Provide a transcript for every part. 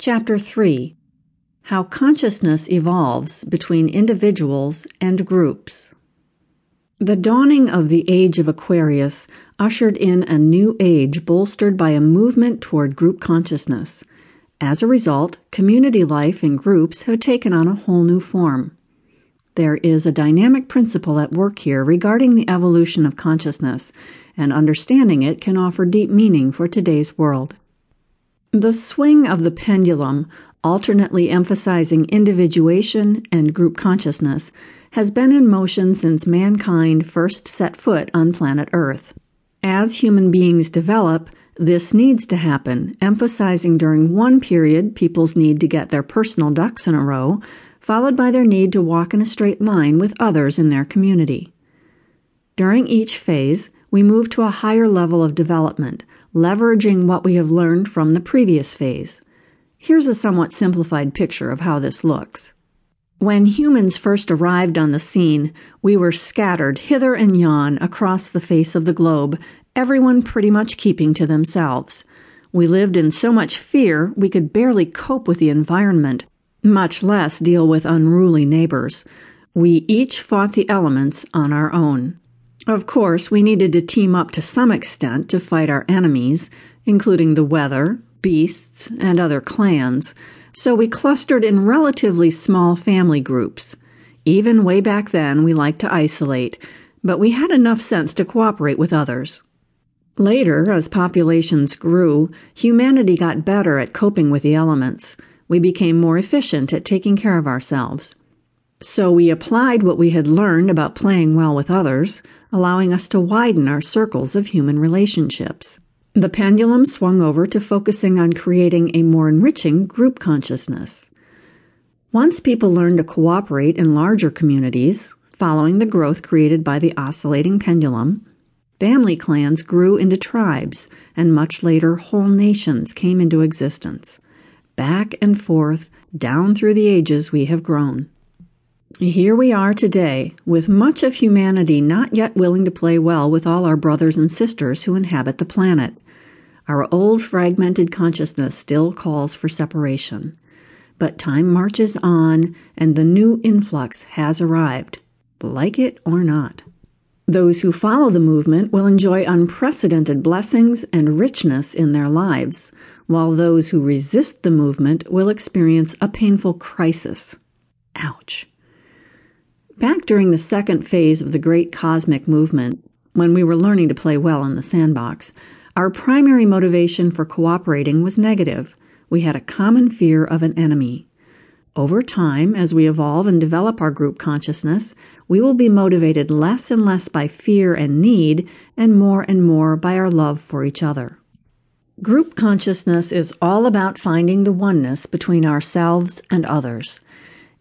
Chapter 3 How Consciousness Evolves Between Individuals and Groups. The dawning of the age of Aquarius ushered in a new age bolstered by a movement toward group consciousness. As a result, community life in groups had taken on a whole new form. There is a dynamic principle at work here regarding the evolution of consciousness, and understanding it can offer deep meaning for today's world. The swing of the pendulum, alternately emphasizing individuation and group consciousness, has been in motion since mankind first set foot on planet Earth. As human beings develop, this needs to happen, emphasizing during one period people's need to get their personal ducks in a row, followed by their need to walk in a straight line with others in their community. During each phase, we move to a higher level of development, leveraging what we have learned from the previous phase. Here's a somewhat simplified picture of how this looks. When humans first arrived on the scene, we were scattered hither and yon across the face of the globe, everyone pretty much keeping to themselves. We lived in so much fear we could barely cope with the environment, much less deal with unruly neighbors. We each fought the elements on our own. Of course, we needed to team up to some extent to fight our enemies, including the weather, beasts, and other clans, so we clustered in relatively small family groups. Even way back then, we liked to isolate, but we had enough sense to cooperate with others. Later, as populations grew, humanity got better at coping with the elements we became more efficient at taking care of ourselves. So we applied what we had learned about playing well with others, allowing us to widen our circles of human relationships. The pendulum swung over to focusing on creating a more enriching group consciousness. Once people learned to cooperate in larger communities, following the growth created by the oscillating pendulum, family clans grew into tribes, and much later whole nations came into existence. Back and forth, down through the ages, we have grown. Here we are today, with much of humanity not yet willing to play well with all our brothers and sisters who inhabit the planet. Our old fragmented consciousness still calls for separation. But time marches on, and the new influx has arrived, like it or not. Those who follow the movement will enjoy unprecedented blessings and richness in their lives, while those who resist the movement will experience a painful crisis. Ouch. Back during the second phase of the great cosmic movement, when we were learning to play well in the sandbox, our primary motivation for cooperating was negative. We had a common fear of an enemy. Over time, as we evolve and develop our group consciousness, we will be motivated less and less by fear and need, and more and more by our love for each other. Group consciousness is all about finding the oneness between ourselves and others.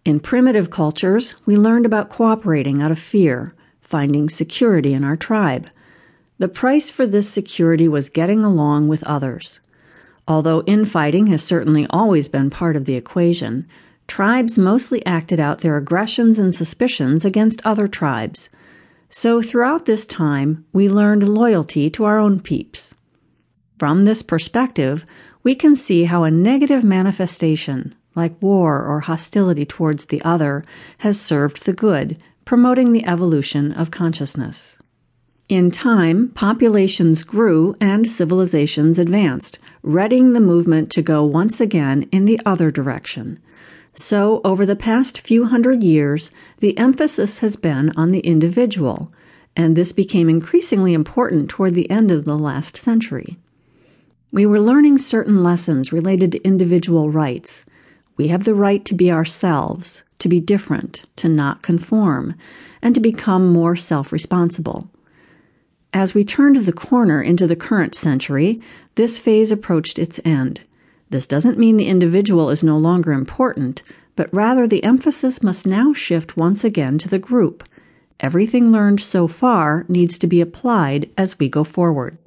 In primitive cultures, we learned about cooperating out of fear, finding security in our tribe. The price for this security was getting along with others. Although infighting has certainly always been part of the equation, tribes mostly acted out their aggressions and suspicions against other tribes. So throughout this time, we learned loyalty to our own peeps. From this perspective, we can see how a negative manifestation, like war or hostility towards the other, has served the good, promoting the evolution of consciousness. In time, populations grew and civilizations advanced, readying the movement to go once again in the other direction. So, over the past few hundred years, the emphasis has been on the individual, and this became increasingly important toward the end of the last century. We were learning certain lessons related to individual rights. We have the right to be ourselves, to be different, to not conform, and to become more self responsible. As we turned the corner into the current century, this phase approached its end. This doesn't mean the individual is no longer important, but rather the emphasis must now shift once again to the group. Everything learned so far needs to be applied as we go forward.